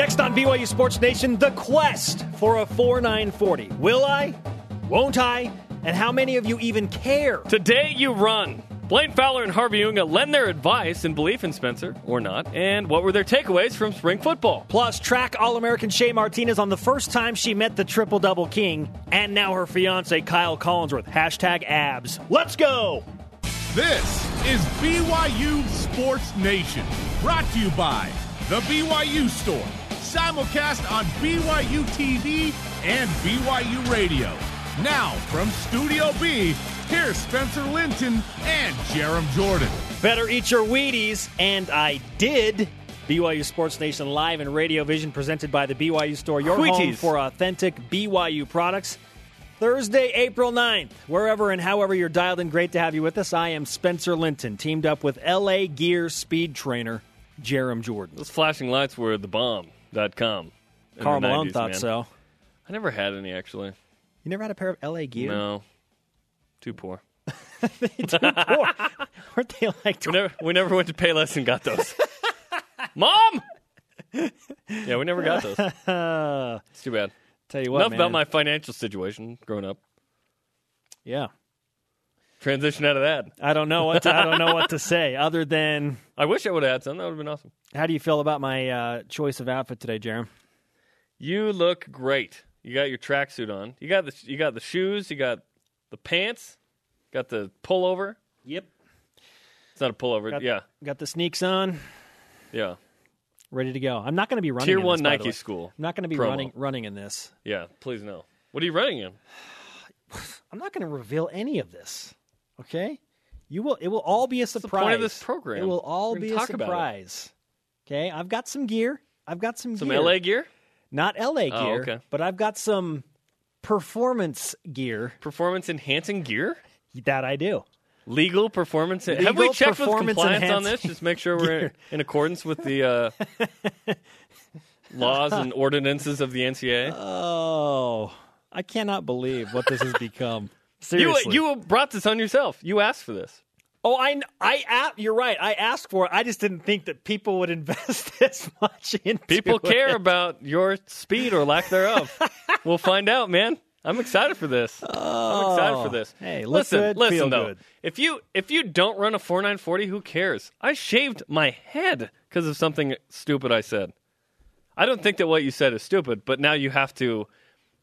Next on BYU Sports Nation, the quest for a 4940. Will I? Won't I? And how many of you even care? Today you run. Blaine Fowler and Harvey Unga lend their advice and belief in Spencer, or not, and what were their takeaways from spring football. Plus, track All American Shay Martinez on the first time she met the triple double king, and now her fiance Kyle Collinsworth. Hashtag abs. Let's go! This is BYU Sports Nation, brought to you by The BYU Store, simulcast on BYU TV and BYU Radio. Now, from Studio B, here's Spencer Linton and Jarom Jordan. Better eat your Wheaties, and I did. BYU Sports Nation live and Radio Vision presented by the BYU Store, your home Wheaties. for authentic BYU products. Thursday, April 9th, wherever and however you're dialed in, great to have you with us. I am Spencer Linton, teamed up with LA Gear Speed Trainer Jarom Jordan. Those flashing lights were the bomb.com. in Karl Malone 90s, thought man. so. I never had any, actually. You never had a pair of LA Gear? No. Too poor. too Poor. Weren't they like We never, we never went to Payless and got those. Mom! Yeah, we never got those. It's too bad. Tell you what, Enough man. about my financial situation growing up. yeah. Transition out of that. I don't know what to, I don't know what to say other than I wish I would have had some. That would have been awesome. how do you feel about my uh, choice of outfit today, Jarom? You look great. You got your tracksuit on. You got the you got the shoes. You got the pants. Got the pullover. Yep. It's not a pullover. Got- yeah, Got the sneaks on, yeah. ready to go. I'm not going to be running Tier in one this, Nike school. I'm not going to be promo. running running in this. Yeah, please no. What are you running in? I'm not going to reveal any of this. Okay? You will it will all be a surprise. the point of this program? It will all be a talk about it. surprise. Okay? I've got some gear. I've got some gear. Some gear. LA gear, Not LA gear, Oh, okay. but I've got some performance gear performance enhancing gear, that I do. legal performance. Have we checked with compliance on this? Just make sure we're gear. in accordance with the uh, laws and ordinances of the NCAA. Oh, I cannot believe what this has become. you Seriously. you brought this on yourself. You asked for this. Oh, I, I, you're right. I asked for it. I just didn't think that people would invest this much in. People it. care about your speed or lack thereof. we'll find out, man. I'm excited for this. I'm excited for oh. this. Oh, hey, look listen, good, listen though. good. If you if you don't run a 4940, who cares? I shaved my head because of something stupid I said. I don't think that what you said is stupid, but now you have to.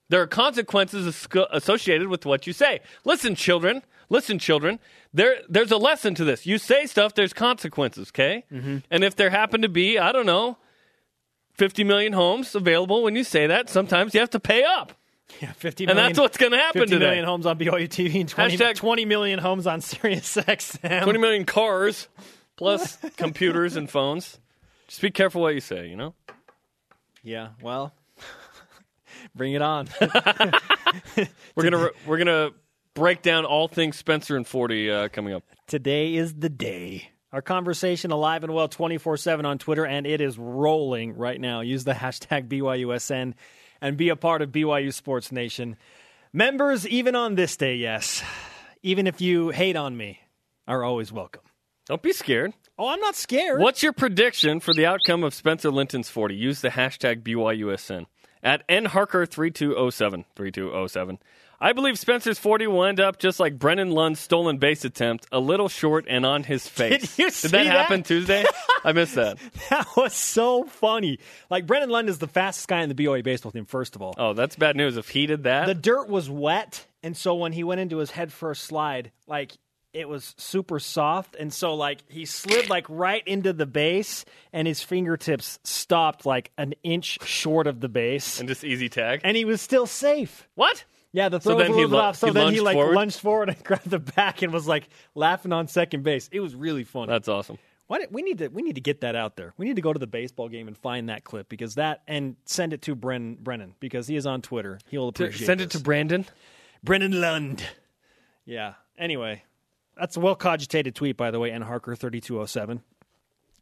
There are consequences associated with what you say. Listen, children. Listen, children. There, there's a lesson to this. You say stuff. There's consequences. Okay. Mm-hmm. And if there happen to be, I don't know, 50 million homes available when you say that, sometimes you have to pay up. Yeah, 50 And that's what's going to happen 50 today. million homes on BYU TV and 20, Hashtag- 20 million homes on Sirius XM. 20 million cars plus computers and phones. Just be careful what you say, you know? Yeah, well, bring it on. We're going to we're going to break down all things Spencer and 40 uh, coming up. Today is the day. Our conversation alive and well 24 7 on Twitter, and it is rolling right now. Use the hashtag BYUSN and be a part of BYU Sports Nation. Members, even on this day, yes, even if you hate on me, are always welcome. Don't be scared. Oh, I'm not scared. What's your prediction for the outcome of Spencer Linton's 40? Use the hashtag BYUSN. At nharker3207, 3207. I believe Spencer's 40 will end up just like Brennan Lund's stolen base attempt, a little short and on his face. you see that that? happen Tuesday? I missed that. That was so funny. Like, Brennan Lund is the fastest guy in the BOA baseball team, first of all. Oh, that's bad news. If he did that, The dirt was wet, and so when he went into his head first slide, like it was super soft, and so like he slid like right into the base, and his fingertips stopped like an inch short of the base, and just easy tag. and he was still safe. what? Yeah, the So throw was then a little bit off. So he then he like forward? lunged forward and grabbed the back and was like laughing on second base. It was really funny. That's awesome. Why did, we need to we need to get that out there. We need to go to the baseball game and find that clip because that and send it to Bren, Brennan because he is on Twitter. He'll appreciate. Send it to Brandon. Brennan Lund. Yeah. Anyway, that's a well cogitated tweet, by the way, and Harker thirty two oh seven.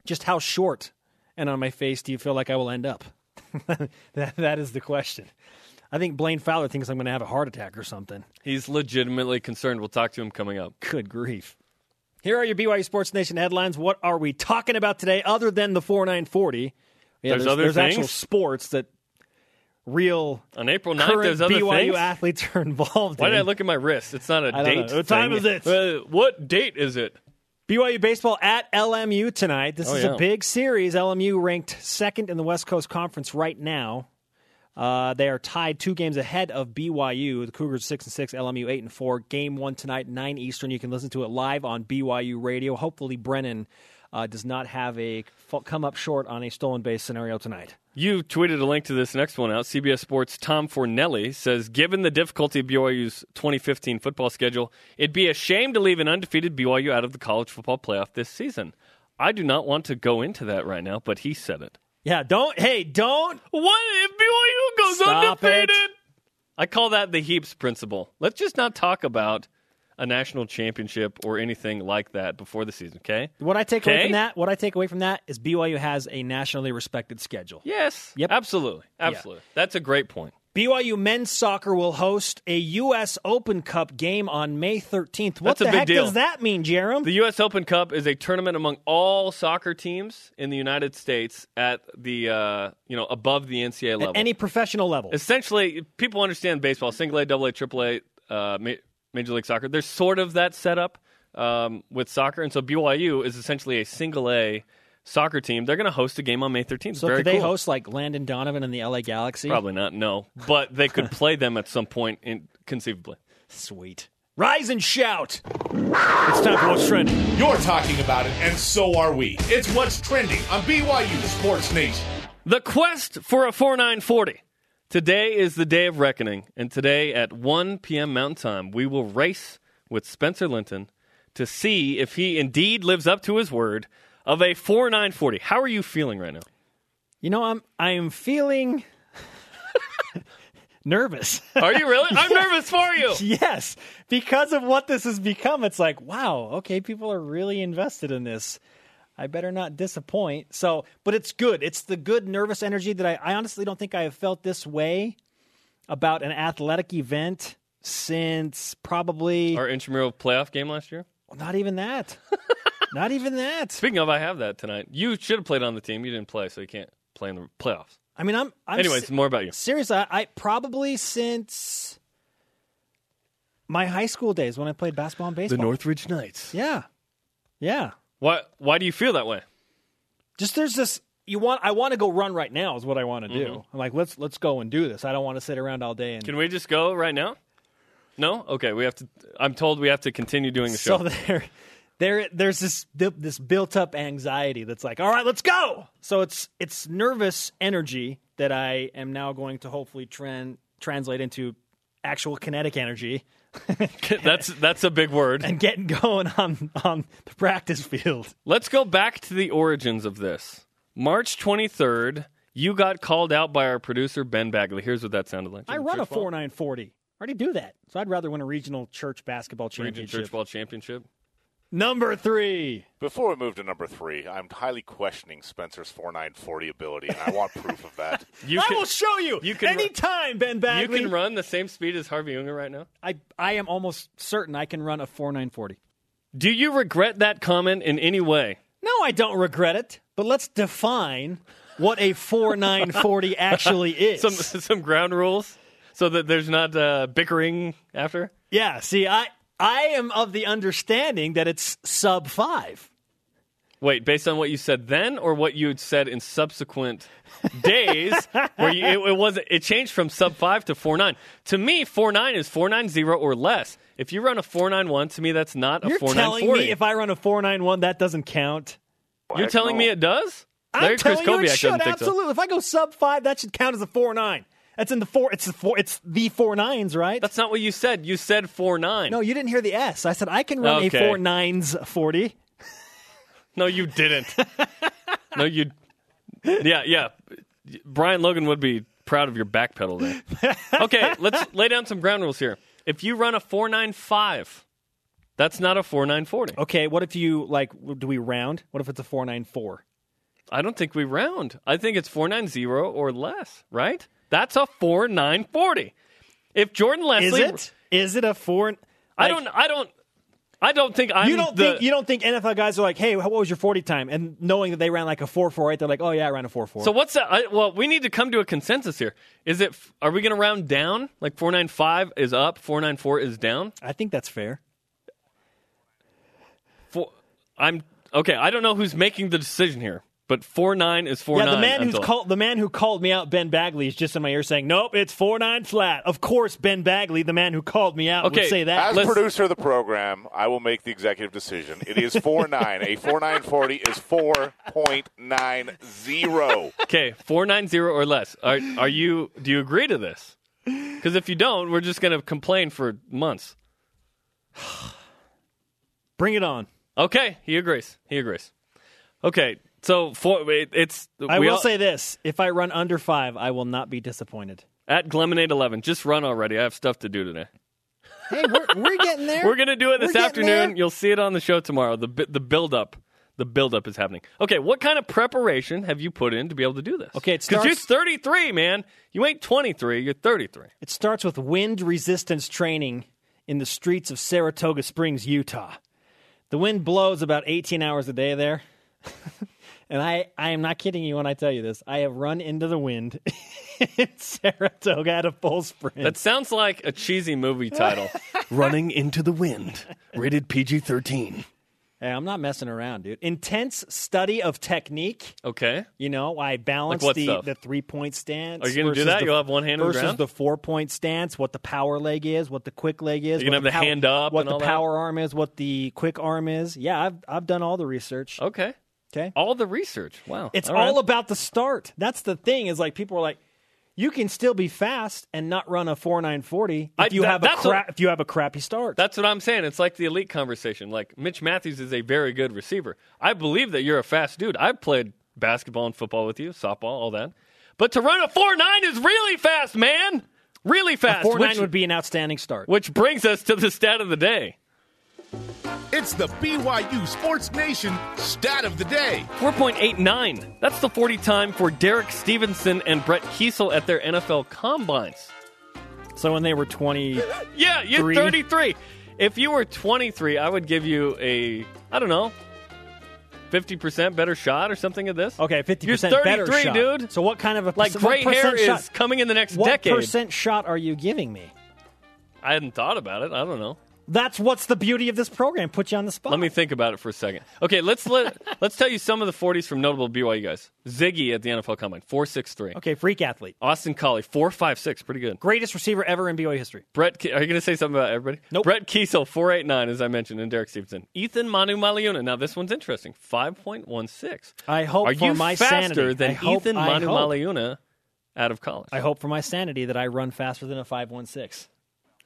Just how short and on my face do you feel like I will end up? that that is the question. I think Blaine Fowler thinks I'm going to have a heart attack or something. He's legitimately concerned. We'll talk to him coming up. Good grief. Here are your BYU Sports Nation headlines. What are we talking about today other than the 4940? Yeah, There's there's, other there's actual sports that real On April 9th, current there's other BYU things. athletes are involved Why in. did I look at my wrist? It's not a I date. What time is it? Uh, what date is it? BYU baseball at LMU tonight. This Oh, is yeah. a big series. LMU ranked second in the West Coast Conference right now. Uh, they are tied two games ahead of BYU. The Cougars six and six, LMU eight and four. Game one tonight, nine Eastern. You can listen to it live on BYU Radio. Hopefully, Brennan uh, does not have a come up short on a stolen base scenario tonight. You tweeted a link to this next one out. CBS Sports' Tom Fornelli says, given the difficulty of BYU's 2015 football schedule, it'd be a shame to leave an undefeated BYU out of the college football playoff this season. I do not want to go into that right now, but he said it. Yeah, don't. Hey, don't. What if BYU goes Stop undefeated? it. I call that the heaps principle. Let's just not talk about a national championship or anything like that before the season, okay? What I take away from that, what I take away from that is BYU has a nationally respected schedule. Yes. Yep. Absolutely. Absolutely. That's a great point. BYU men's soccer will host a U.S. Open Cup game on May 13th. What That's a the big heck deal. does that mean, Jarom? The U.S. Open Cup is a tournament among all soccer teams in the United States at the uh, you know above the NCAA level. At any professional level. Essentially, people understand baseball, single A, double A, triple A, uh, Major League Soccer. There's sort of that setup um, with soccer, and so BYU is essentially a single A soccer team. They're going to host a game on May 13th. so Very could they cool. host like Landon Donovan and the LA Galaxy? Probably not. No, but they could play them at some point, in, conceivably. Sweet. Rise and shout. It's time for what's trending. You're talking about it, and so are we. It's what's trending on BYU Sports Nation. The quest for a 4940. Today is the day of reckoning, and today at 1 p.m. Mountain Time, we will race with Spencer Linton to see if he indeed lives up to his word of a 4940. How are you feeling right now? You know, I'm I am feeling nervous. Are you really? I'm nervous for you. yes, because of what this has become. It's like, wow, okay, people are really invested in this. I better not disappoint. So, but it's good. It's the good nervous energy that I, I honestly don't think I have felt this way about an athletic event since probably Our intramural playoff game last year. Well, not even that. not even that. Speaking of, I have that tonight. You should have played on the team. You didn't play, so you can't play in the playoffs. I mean, I'm. I'm Anyways, se- more about you. Seriously, I, I probably since my high school days when I played basketball and baseball. The Northridge Knights. Yeah, yeah. Why? Why do you feel that way? just there's this you want I want to go run right now is what I want to do. Mm-hmm. I'm like let's let's go and do this. I don't want to sit around all day and Can we just go right now? No. Okay. We have to. I'm told we have to continue doing the show. so there there there's this this built up anxiety that's like all right, let's go. So it's it's nervous energy that I am now going to hopefully tran- translate into actual kinetic energy that's that's a big word. and getting going on on the practice field. Let's go back to the origins of this. March 23rd, you got called out by our producer Ben Bagley. Here's what that sounded like. I run a 4940. I already do that. So I'd rather win a regional church basketball Region championship. Church Ball Championship. Number three. Before we move to number three, I'm highly questioning Spencer's 4940 ability, and I want proof of that. You I can, will show you. you can anytime, Ben Bagley. you can run the same speed as Harvey Unga right now. I I am almost certain I can run a 4940. Do you regret that comment in any way? No, I don't regret it. But let's define what a 4940 actually is. Some some ground rules so that there's not uh, bickering after. yeah. See, I I am of the understanding that it's sub five. Wait, based on what you said then, or what you had said in subsequent days, where you, it, it was it changed from sub five to four nine. To me, four nine is four nine zero or less. If you run a four nine one, to me that's not a You're four nine telling forty. me if I run a four nine one, that doesn't count. You're telling me it does? I'm Larry telling you, Chris it should doesn't think so. absolutely. If I go sub five, that should count as a four nine. That's in the four. It's the four. It's the four nines, right? That's not what you said. You said four nine. no, you didn't hear the S. I said I can run Okay. a four nines forty. No, you didn't. no, you. Yeah, yeah. Brian Logan would be proud of your back pedal there. Okay, let's lay down some ground rules here. If you run a four nine five, that's not a four nine forty. Okay, what if you like? Do we round? What if it's a four nine four? I don't think we round. I think it's four nine zero or less. Right? That's a four nine forty. If Jordan Leslie, Is it? Is it a four? I like- don't. I don't. I don't think I'm you don't the, think you don't think NFL guys are like, hey, what was your forty time? And knowing that they ran like a four four eight, they're like, oh yeah, I ran a four four. So what's that? I, well, we need to come to a consensus here. Is it? Are we going to round down? Like four nine five is up, four nine four is down. I think that's fair. Four, I'm okay. I don't know who's making the decision here, but four nine is four Yeah, nine. the man I'm who's called the man who called me out, Ben Bagley, is just in my ear saying, "Nope, it's four nine flat." Of course, Ben Bagley, the man who called me out, Okay, would say that. As Let's- producer of the program, I will make the executive decision. It is four nine. A four nine forty is four point nine zero. Okay, four nine zero or less. Are are you? Do you agree to this? Because if you don't, we're just going to complain for months. Bring it on. Okay, he agrees. He agrees. Okay, so for it, it's I will all- say this: if I run under five, I will not be disappointed. at Glemonade eleven. Just run already. I have stuff to do today. Hey, we're, we're getting there. We're gonna do it this afternoon. there. You'll see it on the show tomorrow. The the build up, the build up is happening. Okay, what kind of preparation have you put in to be able to do this? Okay, it because you're 33, man. You ain't 23. You're 33. It starts with wind resistance training in the streets of Saratoga Springs, Utah. The wind blows about 18 hours a day there. and I, I am not kidding you when I tell you this. I have run into the wind in Saratoga at a full sprint. That sounds like a cheesy movie title. Running into the wind. Rated PG-13. hey, I'm not messing around, dude. Intense study of technique. Okay. You know, I balance what the, stuff? the three point stance. Are you gonna do that? the- You'll have one hand on the versus ground? the four point stance. What the power leg is, what the quick leg is. You're gonna what have the hand up What and the all that? power arm is, what the quick arm is. Yeah, I've I've done all the research. Okay. Okay, All the research. Wow. it's all all, right. about the start. That's the thing. Is like people are like, you can still be fast and not run a four nine forty if I- you that- have a that's what- crap if you have a crappy start. That's what I'm saying. It's like the elite conversation. Like Mitch Matthews is a very good receiver. I believe that you're a fast dude. I've played basketball and football with you, softball, all that. But to run a four nine is really fast, man. Really fast. four nine which, would be an outstanding start. which brings us to the stat of the day. It's the BYU Sports Nation stat of the day. 4.89. That's the 40 time for Derek Stevenson and Brett Keisel at their NFL combines. So when they were twenty, Yeah, you're 33. If you were 23, I would give you a, I don't know, 50% better shot or something of this. okay, 50% You're percent better 33, shot. dude. So what kind of a Like percent- what gray hair percent is coming in the next What decade. What percent shot are you giving me? I hadn't thought about it. I don't know. That's what's the beauty of this program. Put you on the spot. Let me think about it for a second. Okay, let's let let's tell you some of the 40s from notable BYU guys. Ziggy at the NFL Combine, 4.63. Okay, freak athlete, Austin Collie, 4.56, pretty good. greatest receiver ever in BYU history. Brett, Ke- are you going to say something about everybody? Nope. Brett Keisel, 4.89, as I mentioned, and Derek Stevenson. Eathyn Manumaleuna. Now this one's interesting, 5.16. I hope Are for you my faster sanity. than I hope- Ethan I Manu hope. Maliuna out of college? I hope for my sanity that I run faster than a five one six.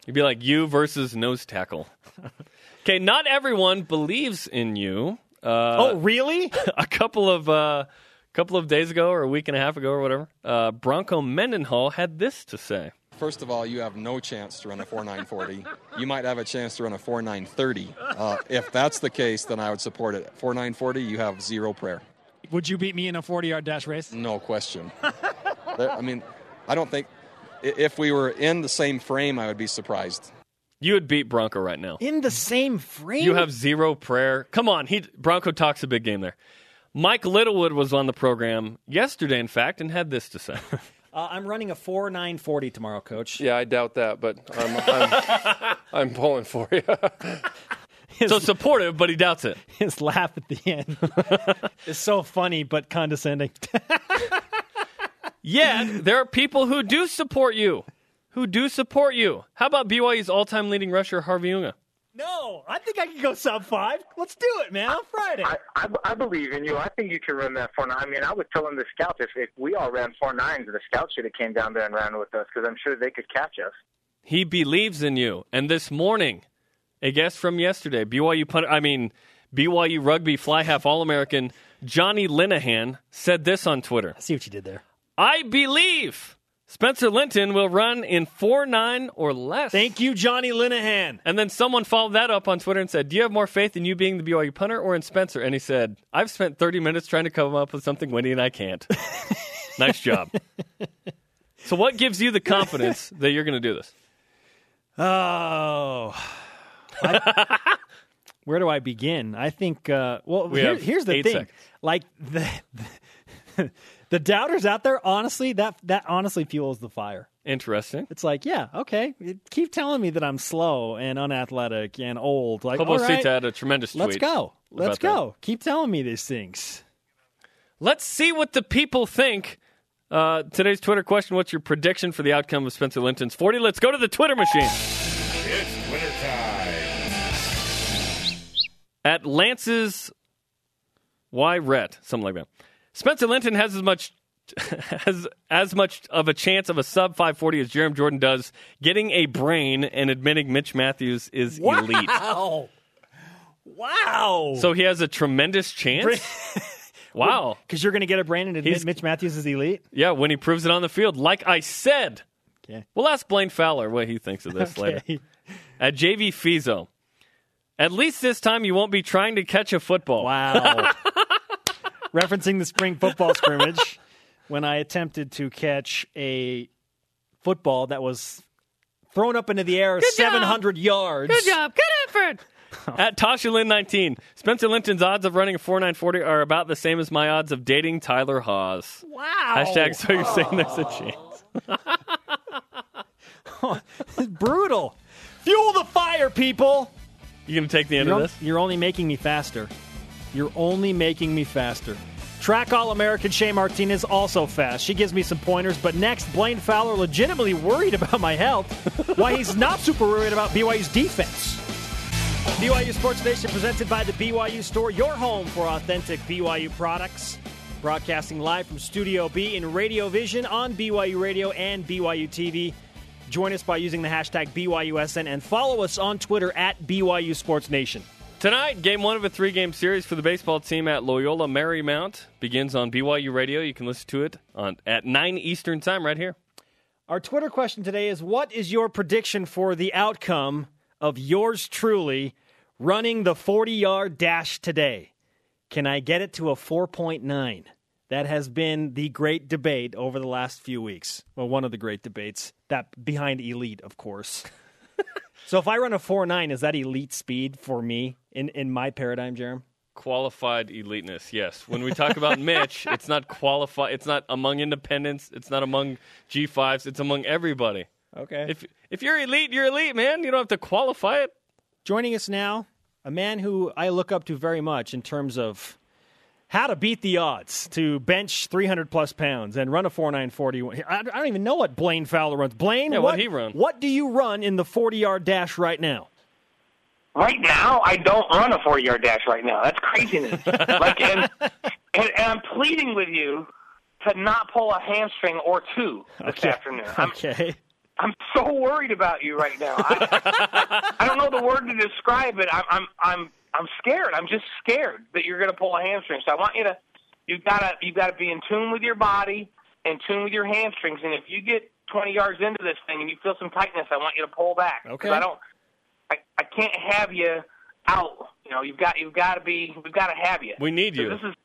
You'd be like you versus nose tackle. okay, not everyone believes in you. Uh, oh, really? a couple of uh, couple of days ago, or a week and a half ago, or whatever, uh, Bronco Mendenhall had this to say. First of all, you have no chance to run a 4940. You might have a chance to run a 4930. Uh, if that's the case, then I would support it. 4940, you have zero prayer. Would you beat me in a 40 yard dash race? No question. There- I mean, I don't think i- if we were in the same frame, I would be surprised. You would beat Bronco right now. In the same frame? You have zero prayer. Come on, he Bronco talks a big game there. Mike Littlewood was on the program yesterday, in fact, and had this to say. Uh, I'm running a four nine forty tomorrow, Coach. Yeah, I doubt that, but I'm I'm, I'm pulling for you. His, so supportive, but he doubts it. his laugh at the end is so funny but condescending. Yet there are people who do support you, who do support you. How about BYU's all-time leading rusher Harvey Unga? no, I think I can go sub five. Let's do it, man. On Friday. I, I, I believe in you. I think you can run that four nine. I mean, I was telling the scouts if, if we all ran four nines, the scouts should have came down there and ran with us because I'm sure they could catch us. He believes in you. And this morning, a guest from yesterday, BYU pun- I mean BYU rugby fly half All American Johnny Linehan said this on Twitter. See what you did there. I believe Spencer Linton will run in four nine or less. Thank you, Johnny Linehan. And then someone followed that up on Twitter and said, Do you have more faith in you being the BYU punter or in Spencer? And he said, I've spent 30 minutes trying to come up with something witty and I can't. nice job. so, what gives you the confidence that you're going to do this? Oh, Where do I begin? I think. Uh, well, We here- here's the thing. seconds. Like the, the the doubters out there. Honestly, that that honestly fuels the fire. Interesting. It's like, yeah, okay. Keep telling me that I'm slow and unathletic and old. Like, Hobo all right, had a tremendous tweet. let's go. Let's about that. go. Keep telling me these things. Let's see what the people think. Uh, today's Twitter question What's your prediction for the outcome of Spencer Linton's 40? Let's go to the Twitter machine. It's Twitter time. At Lance's Y Ret, something like that. Spencer Linton has as much has as much of a chance of a sub 540 as Jarom Jordan does getting a brain and admitting Mitch Matthews is elite. Wow. Wow. So he has a tremendous chance. wow. because you're going to get a brain and admit He's- Mitch Matthews is elite. Yeah, when he proves it on the field, like I said. Okay. We'll ask Blaine Fowler what he thinks of this later. At JV Fizo, at least this time you won't be trying to catch a football. Wow. Referencing the spring football scrimmage when I attempted to catch a football that was thrown up into the air job. 700 yards. Good job. Good effort. At Tasha Lynn 19, Spencer Linton's odds of running a 4940 are about the same as my odds of dating Tyler Haws. Wow. Hashtag so you're saying there's a chance. It's brutal. Fuel the fire, people. You going to take the end You're, of on- this? you're only making me faster. You're only making me faster. Track All American Shay Martinez also fast. She gives me some pointers. But next, Blaine Fowler legitimately worried about my health. Why he's not super worried about BYU's defense. BYU Sports Nation presented by the BYU Store, your home for authentic BYU products. Broadcasting live from Studio B in Radio Vision on BYU Radio and BYU TV. Join us by using the hashtag BYUSN and follow us on Twitter at BYU Sports Nation. Tonight, game one of a three game series for the baseball team at Loyola Marymount begins on BYU Radio. You can listen to it on at 9 Eastern Time right here. Our Twitter question today is What is your prediction for the outcome of yours truly running the 40 yard dash today? Can I get it to a 4.9? That has been the great debate over the last few weeks. Well, one of the great debates, that behind elite, of course. so if I run a 4.9, is that elite speed for me in, in my paradigm, Jarom? Qualified eliteness, yes. When we talk about Mitch, it's not qualified. It's not among independents. It's not among G5s. It's among everybody. Okay. If if you're elite, you're elite, man. You don't have to qualify it. Joining us now, a man who I look up to very much in terms of how to beat the odds to bench 300 plus pounds and run a 4940. I I don't even know what Blaine Fowler runs. Blaine, Yeah, what what'd he run? What do you run in the 40 yard dash right now? Right now, I don't run a 40 yard dash right now. That's craziness. like, and, and, and I'm pleading with you to not pull a hamstring or two this afternoon. I'm, Okay. I'm so worried about you right now. I, I don't know the word to describe it. I'm, I'm, I'm, I'm scared. I'm just scared that you're going to pull a hamstring. So I want you to, you've got to, you've got to be in tune with your body, in tune with your hamstrings. And if you get 20 yards into this thing and you feel some tightness, I want you to pull back. Okay. I don't, I, I can't have you out. You know, you've got, you've got to be, we've got to have you. We need So you. This is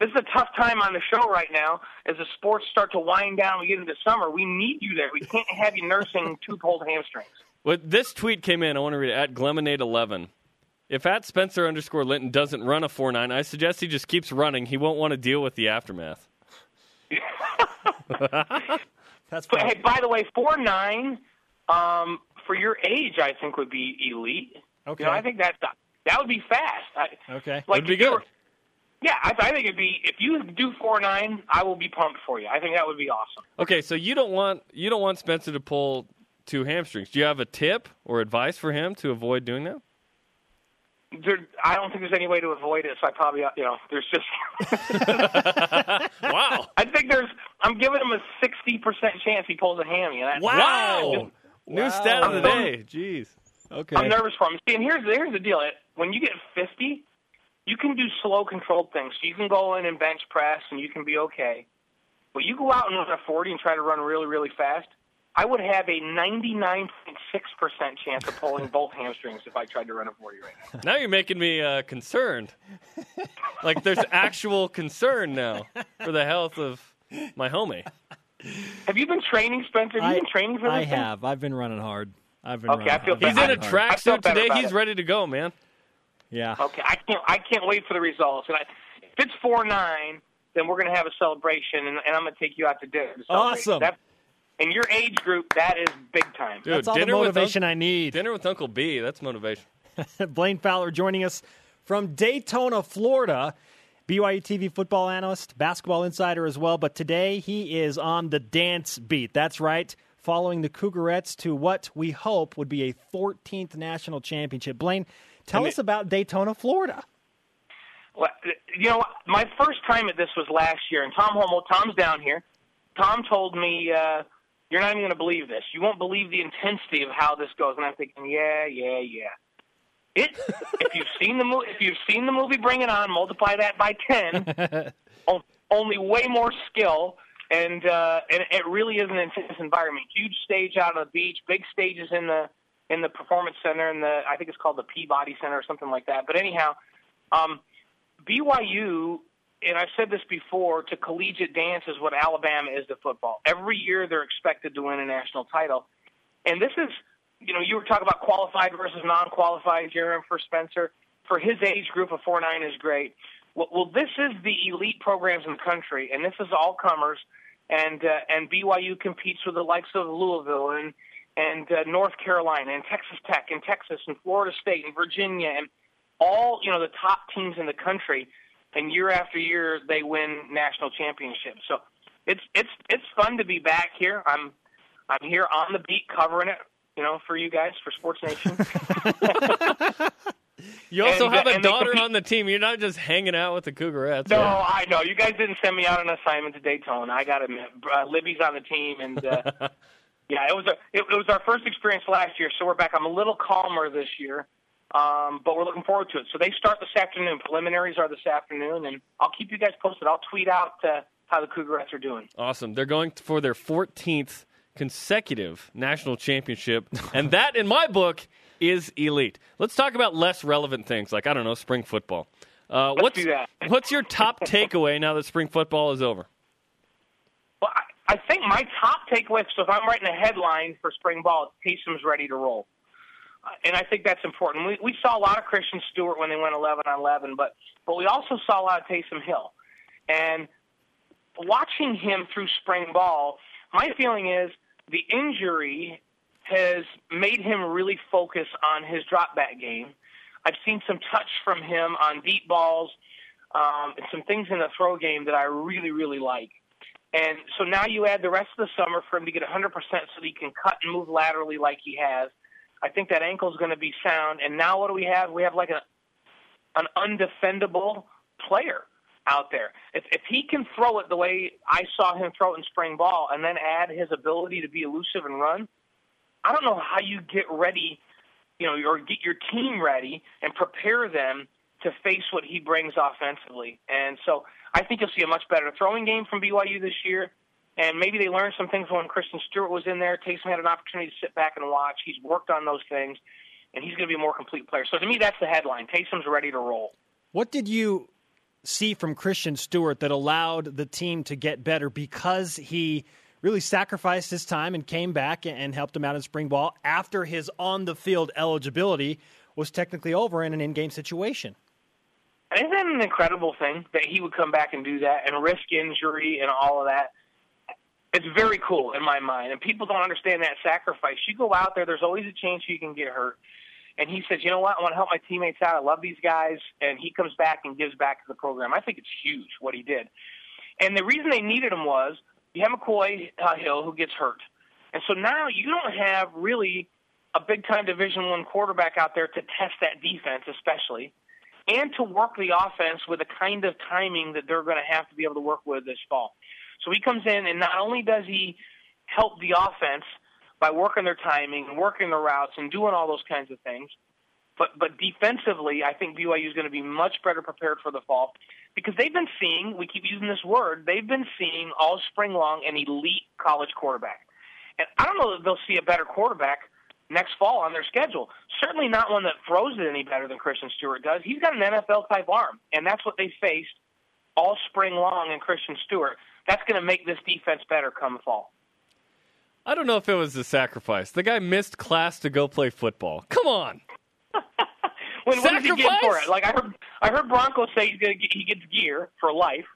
this is a tough time on the show right now. As the sports start to wind down, we get into summer. We need you there. We can't have you nursing two pulled hamstrings. Well, this tweet came in. I want to read it at Glemonade11. If at Spencer underscore Linton doesn't run a 4 9, I suggest he just keeps running. He won't want to deal with the aftermath. That's But hey, by the way, four nine um, for your age, I think would be elite. Okay. You know, I think that's that would be fast. I, Okay. like Would be good. were- yeah, I, I think it'd be if you do four nine, I will be pumped for you. I think that would be awesome. Okay, so you don't want you don't want Spencer to pull two hamstrings. Do you have a tip or advice for him to avoid doing that? There, I don't think there's any way to avoid it. So I probably, you know, there's just Wow. I think there's. I'm giving him a sixty percent chance he pulls a hammy. And that's, Wow. New stat of the day. Jeez. Okay. I'm nervous for him. See, and here's here's the deal. When you get 50, you can do slow, controlled things. So you can go in and bench press, and you can be okay. But you go out and run a 40 and try to run really, really fast. I would have a 99.6% chance of pulling both hamstrings if I tried to run a 40 right now. Now you're making me uh, concerned. like there's actual concern now for the health of my homie. Have you been training, Spencer? Have you I, been training for this? I thing? have. I've been running hard. I've been Okay, running I feel I've in a running hard. I feel tracksuit today. He's it. ready to go, man. Yeah. Okay, I can't. I can't wait for the results. And I, if it's four nine, then we're going to have a celebration, and, and I'm going to take you out to dinner. to. Awesome. That, in your age group, that is big time. Dude, That's all the dinner with motivation Unc- I need. Dinner with Uncle B. That's motivation. Blaine Fowler joining us from Daytona, Florida. BYU TV football analyst, basketball insider as well. But today he is on the dance beat. That's right, following the Cougarettes to what we hope would be a 14th national championship. Blaine, tell us about Daytona, Florida. Well, you know, my first time at this was last year, and Tom Holmoe, Tom's down here. Tom told me, uh, "You're not even going to believe this. You won't believe the intensity of how this goes." And I'm thinking, "Yeah, yeah, yeah." It. if you've seen the movie, if you've seen the movie Bring It On, multiply that by ten. only way more skill, and uh, and it really is an intense environment. Huge stage out on the beach, big stages in the in the performance center, and the I think it's called the Peabody Center or something like that. But anyhow, um, BYU, and I've said this before, to collegiate dance is what Alabama is to football. Every year they're expected to win a national title. And this is, you know, you were talking about qualified versus non-qualified, Jeremy, for Spencer. For his age group, a 4-9 is great. Well, well, this is the elite programs in the country, and this is all comers. And uh, and BYU competes with the likes of Louisville and and uh, North Carolina and Texas Tech and Texas and Florida State and Virginia and all you know the top teams in the country, and year after year they win national championships. So it's it's it's fun to be back here. I'm I'm here on the beat covering it, you know, for you guys for Sports Nation. You also And, have a they daughter on the team. You're not just hanging out with the Cougarettes. no, I know you guys didn't send me out on an assignment to Daytona. I got to admit, uh, Libby's on the team, and uh, yeah, it was a it, it was our first experience last year, so we're back. I'm a little calmer this year. Um, but we're looking forward to it. So they start this afternoon. Preliminaries are this afternoon, and I'll keep you guys posted. I'll tweet out uh, how the Cougarettes are doing. Awesome. They're going for their 14th consecutive national championship, and that, in my book, is elite. Let's talk about less relevant things, like I don't know, spring football. Uh, what's what's your top takeaway now that spring football is over? Well, I, I think my top takeaway. So if I'm writing a headline for spring ball, Taysom's ready to roll, uh, and I think that's important. We we saw a lot of Christian Stewart when they went 11 on 11, but but we also saw a lot of Taysom Hill, and watching him through spring ball, my feeling is the injury has made him really focus on his drop back game. I've seen some touch from him on deep balls um, and some things in the throw game that I really, really like. And so now you add the rest of the summer for him to get 100% so that he can cut and move laterally like he has. I think that ankle's going to be sound. And now what do we have? We have like a, an undefendable player out there. If, if he can throw it the way I saw him throw it in spring ball and then add his ability to be elusive and run, I don't know how you get ready, you know, or get your team ready and prepare them to face what he brings offensively. And so I think you'll see a much better throwing game from BYU this year. And maybe they learned some things when Christian Stewart was in there. Taysom had an opportunity to sit back and watch. He's worked on those things, and he's going to be a more complete player. So to me, that's the headline. Taysom's ready to roll. What did you see from Christian Stewart that allowed the team to get better because he really sacrificed his time and came back and helped him out in spring ball after his on the field eligibility was technically over in an in game situation? Isn't that an incredible thing that he would come back and do that and risk injury and all of that? It's very cool in my mind, and people don't understand that sacrifice. You go out there, there's always a chance you can get hurt. And he says, you know what, I want to help my teammates out. I love these guys. And he comes back and gives back to the program. I think it's huge what he did. And the reason they needed him was you have McCoy uh, Hill who gets hurt. And so now you don't have really a big time Division One quarterback out there to test that defense, especially, and to work the offense with the kind of timing that they're going to have to be able to work with this fall. So he comes in, and not only does he help the offense by working their timing and working their routes and doing all those kinds of things, but but defensively, I think BYU is going to be much better prepared for the fall because they've been seeing. We keep using this word. They've been seeing all spring long an elite college quarterback, and I don't know that they'll see a better quarterback next fall on their schedule. Certainly not one that throws it any better than Christian Stewart does. He's got an NFL type arm, and that's what they faced all spring long in Christian Stewart. That's going to make this defense better come fall. I don't know if it was a sacrifice. The guy missed class to go play football. Come on. when what does he get for Sacrifice? it? Like I heard, I heard Bronco say he's gonna get, he gets gear for life,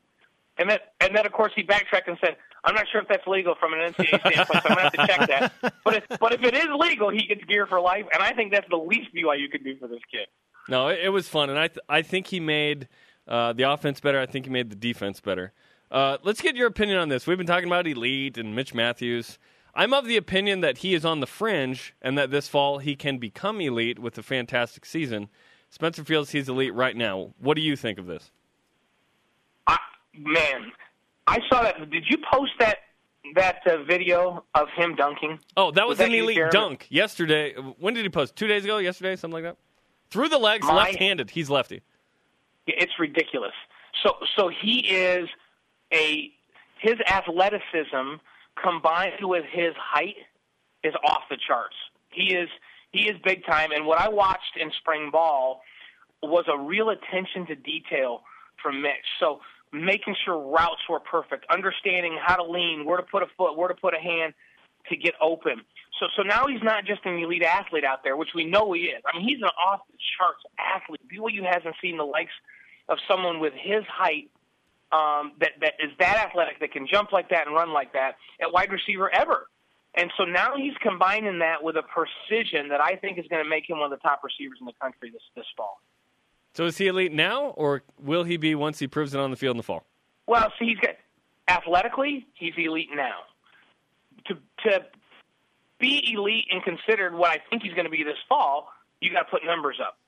and then and then of course he backtracked and said, "I'm not sure if that's legal from an NCAA standpoint, so I'm gonna have to check that." But if, but if it is legal, he gets gear for life, and I think that's the least BYU could do for this kid. No, it, it was fun, and I th- I think he made uh, the offense better. I think he made the defense better. Uh, let's get your opinion on this. We've been talking about elite and Mitch Matthews. I'm of the opinion that he is on the fringe, and that this fall he can become elite with a fantastic season. Spencer feels he's elite right now. What do you think of this? I, man, I saw that. Did you post that that uh, video of him dunking? Oh, that was, Was an you, elite dunk yesterday. When did he post? Two days ago? Yesterday? Something like that? Through the legs, My- left-handed. He's lefty. It's ridiculous. So so he is a his athleticism combined with his height is off the charts. He is he is big time and what I watched in spring ball was a real attention to detail from Mitch. So making sure routes were perfect, understanding how to lean, where to put a foot, where to put a hand to get open. So so now he's not just an elite athlete out there, which we know he is. I mean, he's an off the charts athlete. BYU hasn't seen the likes of someone with his height um, that that is that athletic, that can jump like that and run like that at wide receiver ever. And so now he's combining that with a precision that I think is going to make him one of the top receivers in the country this this fall. So is he elite now, or will he be once he proves it on the field in the fall? Well, see, he's got athletically, he's elite now. To to be elite and considered what I think he's going to be this fall, you got to put numbers up.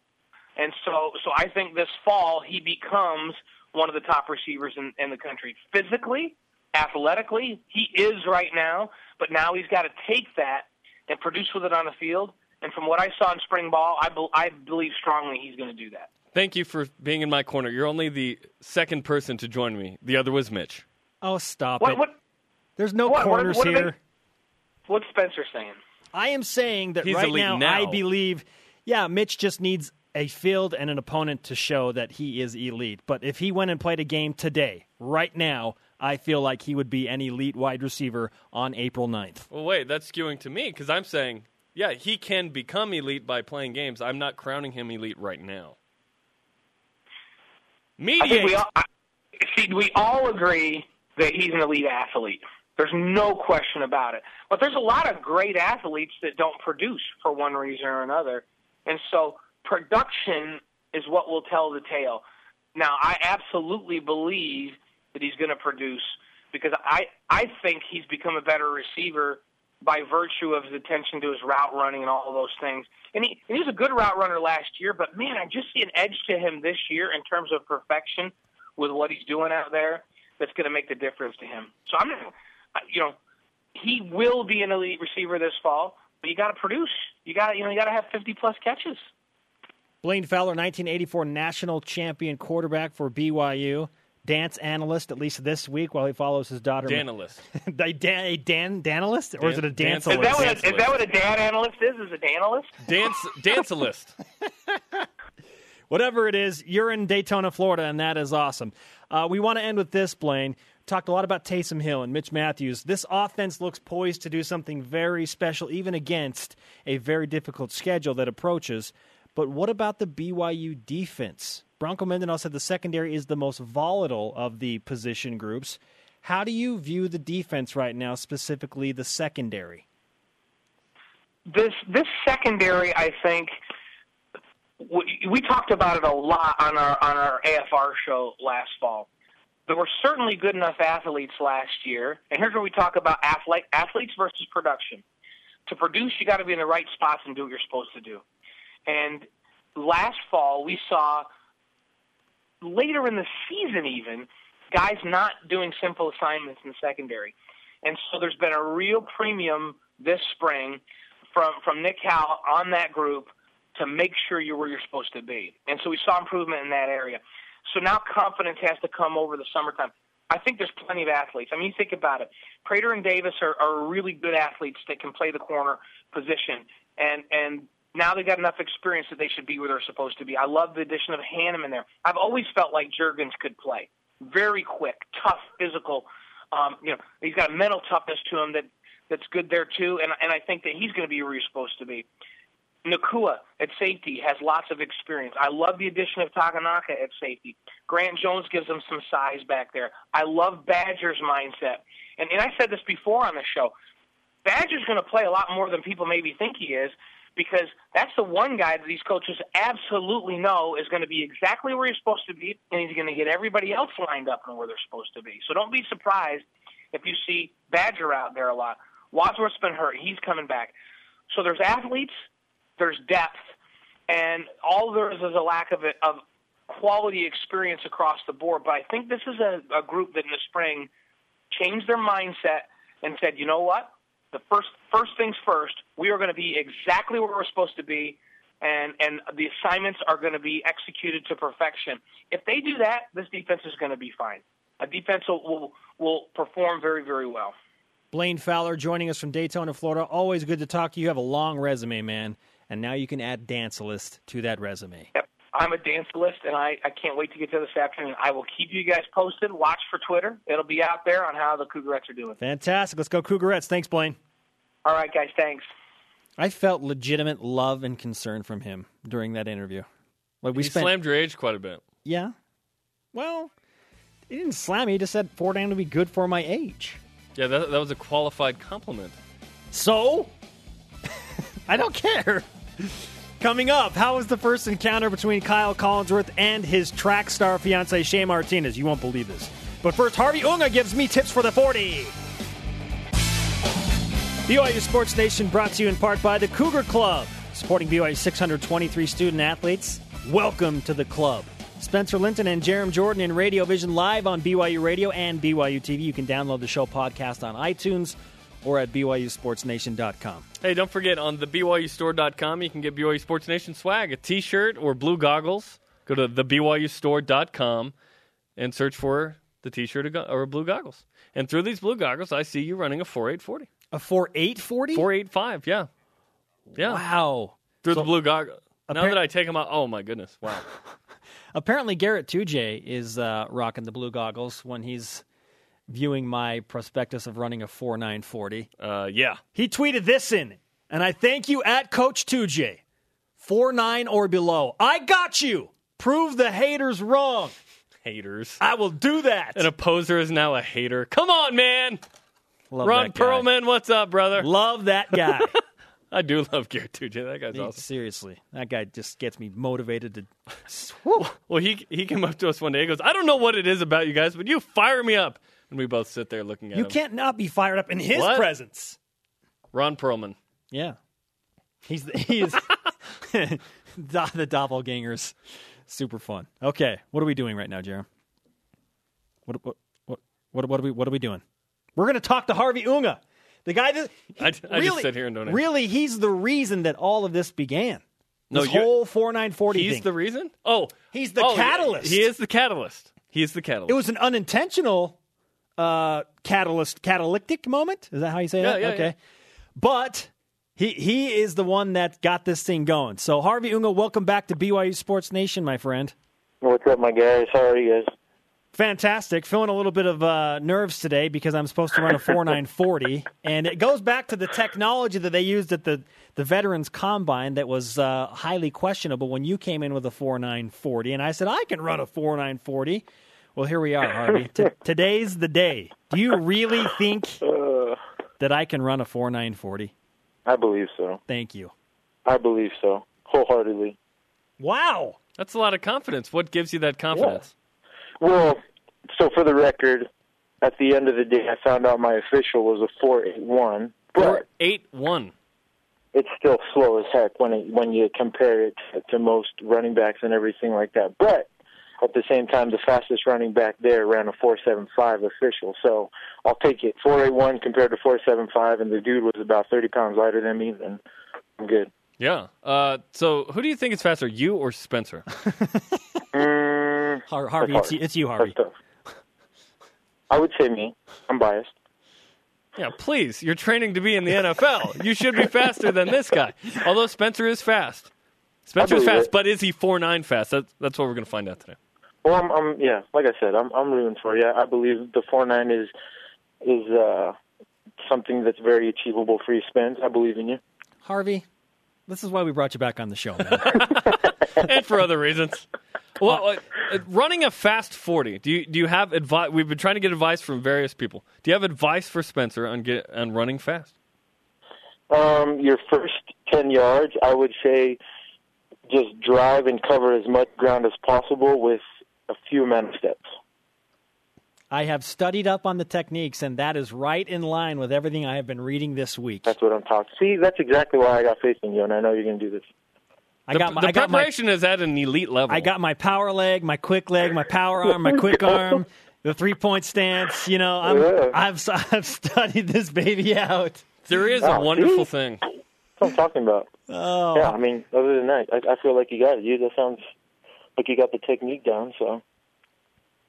And so, so I think this fall he becomes one of the top receivers in, in the country. Physically, athletically, he is right now. But now he's got to take that and produce with it on the field. And from what I saw in spring ball, I, be, I believe strongly he's going to do that. Thank you for being in my corner. You're only the second person to join me. The other was Mitch. Oh, stop What it. what There's no what- what- corners what are they- here. what's Spencer saying? I am saying that He's right now, now. I believe, yeah, Mitch just needs a field and an opponent to show that he is elite. But if he went and played a game today, right now, I feel like he would be an elite wide receiver on April 9th. Well, wait, that's skewing to me because I'm saying, yeah, he can become elite by playing games. I'm not crowning him elite right now. I think Mediate. we all I, see. We all agree that he's an elite athlete. There's no question about it. But there's a lot of great athletes that don't produce for one reason or another, and so production is what will tell the tale. Now, I absolutely believe that he's going to produce because I I think he's become a better receiver by virtue of his attention to his route running and all those things. And he, and he was a good route runner last year, but man, I just see an edge to him this year in terms of perfection with what he's doing out there that's going to make the difference to him. So I'm, you know, he will be an elite receiver this fall, but you got to produce. You got to, you know, you got to have 50 plus catches. Blaine Fowler, 1984 national champion quarterback for BYU. Dance analyst, at least this week, while he follows his daughter. Danalist. a Dan, a Dan Danalist? Or is it a Dan- dance Is that, what Dance a, is that what a dad analyst is? Is a danalist? Dance, dancealist. Whatever it is, you're in Daytona, Florida, and that is awesome. Uh, we want to end with this, Blaine. Talked a lot about Taysom Hill and Mitch Matthews. This offense looks poised to do something very special, even against a very difficult schedule that approaches. But what about the BYU defense? Bronco Mendenhall said the secondary is the most volatile of the position groups. How do you view the defense right now, specifically the secondary? This this secondary, I think, we, we talked about it a lot on our on our AFR show last fall. There were certainly good enough athletes last year, and here's where we talk about athlete, athletes versus production. To produce, you got to be in the right spots and do what you're supposed to do. And last fall, we saw later in the season, even guys not doing simple assignments in the secondary. And so there's been a real premium this spring from from Nick Howell on that group to make sure you're where you're supposed to be. And so we saw improvement in that area. So now confidence has to come over the summertime. I think there's plenty of athletes. I mean, you think about it. Prater and Davis are, are really good athletes that can play the corner position, and and now they've got enough experience that they should be where they're supposed to be. I love the addition of Hannum in there. I've always felt like Jurgens could play. Very quick, tough, physical. Um, you know, he's got a mental toughness to him that that's good there too, and and I think that he's going to be where he's supposed to be. Nacua at safety has lots of experience. I love the addition of Takanaka at safety. Grant Jones gives them some size back there. I love Badger's mindset. And, and I said this before on the show. Badger's going to play a lot more than people maybe think he is because that's the one guy that these coaches absolutely know is going to be exactly where he's supposed to be, and he's going to get everybody else lined up and where they're supposed to be. So don't be surprised if you see Badger out there a lot. Wadsworth's been hurt; he's coming back. So there's athletes, there's depth, and all there is is a lack of it, of quality experience across the board. But I think this is a, a group that in the spring changed their mindset and said, you know what? The first first things first, we are going to be exactly where we're supposed to be, and and the assignments are going to be executed to perfection. If they do that, this defense is going to be fine. A defense will will, will perform very very well. Blaine Fowler joining us from Daytona, Florida. Always good to talk to you. You have a long resume, man, and now you can add dance list to that resume. Yep. I'm a dance list, and I, I can't wait to get to this afternoon. I will keep you guys posted. Watch for Twitter. It'll be out there on how the Cougarettes are doing. Fantastic. Let's go Cougarettes. Thanks, Blaine. All right, guys. Thanks. I felt legitimate love and concern from him during that interview. Like we he spent, slammed your age quite a bit. Yeah. Well, he didn't slam me. He just said four down would be good for my age. Yeah, that, that was a qualified compliment. So, I don't care. Coming up, how was the first encounter between Kyle Collinsworth and his track star fiance Shea Martinez? You won't believe this. But first, Harvey Unga gives me tips for the 40. BYU Sports Nation brought to you in part by the Cougar Club, supporting BYU 623 student athletes. Welcome to the club. Spencer Linton and Jarom Jordan in Radio Vision live on BYU Radio and BYU TV. You can download the show podcast on iTunes or at BYUSportsNation.com. Hey, don't forget on the BYUStore.com, you can get BYU Sports Nation swag, a t shirt or blue goggles. Go to the BYUStore.com and search for the t shirt or blue goggles. And through these blue goggles, I see you running a 4840. A 4840? 485, yeah. Yeah. Wow. Through So- the blue goggles. Now that I take them out, oh my goodness, wow. Apparently, Garrett Tujague is uh, rocking the blue goggles when he's viewing my prospectus of running a 4940. Uh, yeah. He tweeted this in, and I thank you at Coach Tujague. 49 or below. I got you. Prove the haters wrong. Haters. I will do that. An opposer is now a hater. Come on, man. Love Ron. Perlman, what's up, brother? Love that guy. I do love Tujague. That guy's He- awesome. Seriously, that guy just gets me motivated to. Well, he he came up to us one day. He goes, "I don't know what it is about you guys, but you fire me up." And we both sit there looking at You him. You can't not be fired up in his What? presence. Ron Perlman. Yeah, he's the, he is the, the doppelgangers. Super fun. Okay, what are we doing right now, Jarom? What what what what what are we what are we doing? We're going to talk to Harvey Unga, the guy that I, I just really, sit here and don't. really he's the reason that all of this began. No, This you- whole four nine forty He's thing. the reason. Oh, He's the oh, catalyst. He is the catalyst. He is the catalyst. it was an unintentional uh, catalyst catalytic moment. Is that how you say Yeah, that? yeah, okay. yeah. But he he is the one that got this thing going. So Harvey Unga, welcome back to BYU Sports Nation, my friend. What's up, my guys? How are you guys? Fantastic. Feeling a little bit of uh, nerves today because I'm supposed to run a 4940. and it goes back to the technology that they used at the, the Veterans Combine that was uh, highly questionable when you came in with a 4940. And I said, I can run a 4940. Well, here we are, Harvey. T- today's the day. Do you really think that I can run a 4940? I believe so. Thank you. I believe so. Wholeheartedly. Wow. That's a lot of confidence. What gives you that confidence? Well, so for the record, at the end of the day, I found out my official was a four eight one. Four eight one. it's still slow as heck when it, when you compare it to, to most running backs and everything like that. But at the same time, the fastest running back there ran a 475 official, so I'll take it. 481 compared to 475, and the dude was about 30 pounds lighter than me, then I'm good. Yeah. Uh, so who do you think is faster, you or Spencer? Har- Harvey, it's, it's you, Harvey. I would say me. I'm biased. Yeah, please. You're training to be in the NFL. You should be faster than this guy. Although Spencer is fast. Spencer's believe fast, it. but is he four nine fast? That's that's what we're going to find out today. Well, I'm, I'm yeah, like I said, I'm I'm rooting for you. I believe the four nine is is uh, something that's very achievable for you, Spence. I believe in you. Harvey, This is why we brought you back on the show, man. and for other reasons. Well, uh, uh, running a fast forty. Do you do you have advice? We've been trying to get advice from various people. Do you have advice for Spencer on get on running fast? Um, your first 10 yards, I would say just drive and cover as much ground as possible with a few amount of steps. I have studied up on the techniques, and that is right in line with everything I have been reading this week. That's what I'm talking. See, that's exactly why I got faith in you, and I know you're going to do this. I the got my, the I got my, preparation is at an elite level. I got my power leg, my quick leg, my power arm, my quick arm, the three point stance. You know, I'm, Yeah. I've I've studied this baby out. there is Oh, a wonderful see? thing. That's what I'm talking about. Oh, Yeah, I mean, other than that, I, I feel like you got it. You that sounds like you got the technique down. So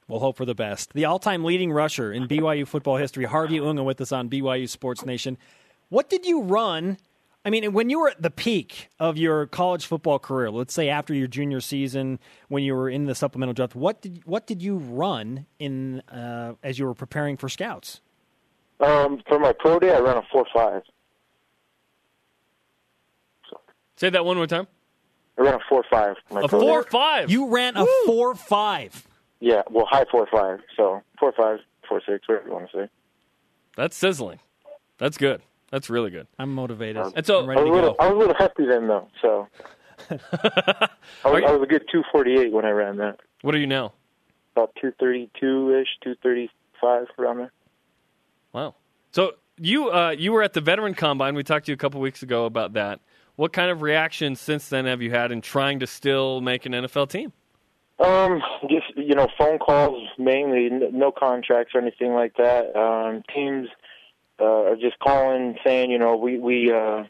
We'll hope for the best. The all-time leading rusher in BYU football history, Harvey Unga, with us on BYU Sports Nation. What did you run? I mean, when you were at the peak of your college football career, let's say after your junior season, when you were in the supplemental draft, what did what did you run in uh, as you were preparing for scouts? um, for my pro day, I ran a four five. Say that one more time. I ran a four five. My A pro four day. five. You ran a four five. Yeah, well, high four five. So four five, four six, whatever you want to say. That's sizzling. That's good. That's really good. I'm motivated. And so- I'm ready was, to a little, go. I was a little hefty then, though. So I was, I was a good two forty eight when I ran that. What are you now? About two thirty two ish, two thirty five around there. Wow. So you uh, you were at the veteran combine. We talked to you a couple weeks ago about that. What kind of reaction since then have you had in trying to still make an NFL team? Um, just you know, phone calls mainly, no contracts or anything like that. Um, teams uh, are just calling, saying, you know, we we uh,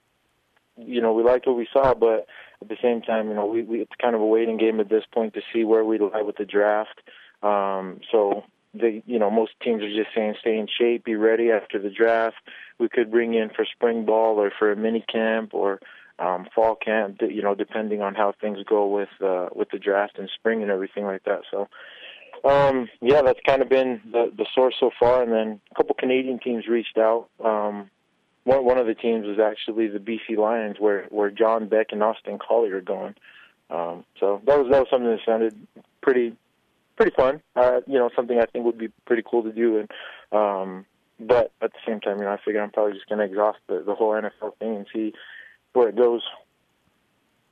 you know we liked what we saw, but at the same time, you know, we, we it's kind of a waiting game at this point to see where we lie with the draft. Um, so they, you know, most teams are just saying, stay in shape, be ready after the draft. We could bring in for spring ball or for a mini camp or um, fall camp, you know, depending on how things go with uh, with the draft and spring and everything like that. So, um, yeah, that's kind of been the the source so far. And then a couple Canadian teams reached out. Um, one one of the teams was actually the BC Lions, where where John Beck and Austin Collie are going. Um, so that was that was something that sounded pretty pretty fun. Uh, you know, something I think would be pretty cool to do. And um, but at the same time, you know, I figure I'm probably just going to exhaust the, the whole NFL thing and see where it goes.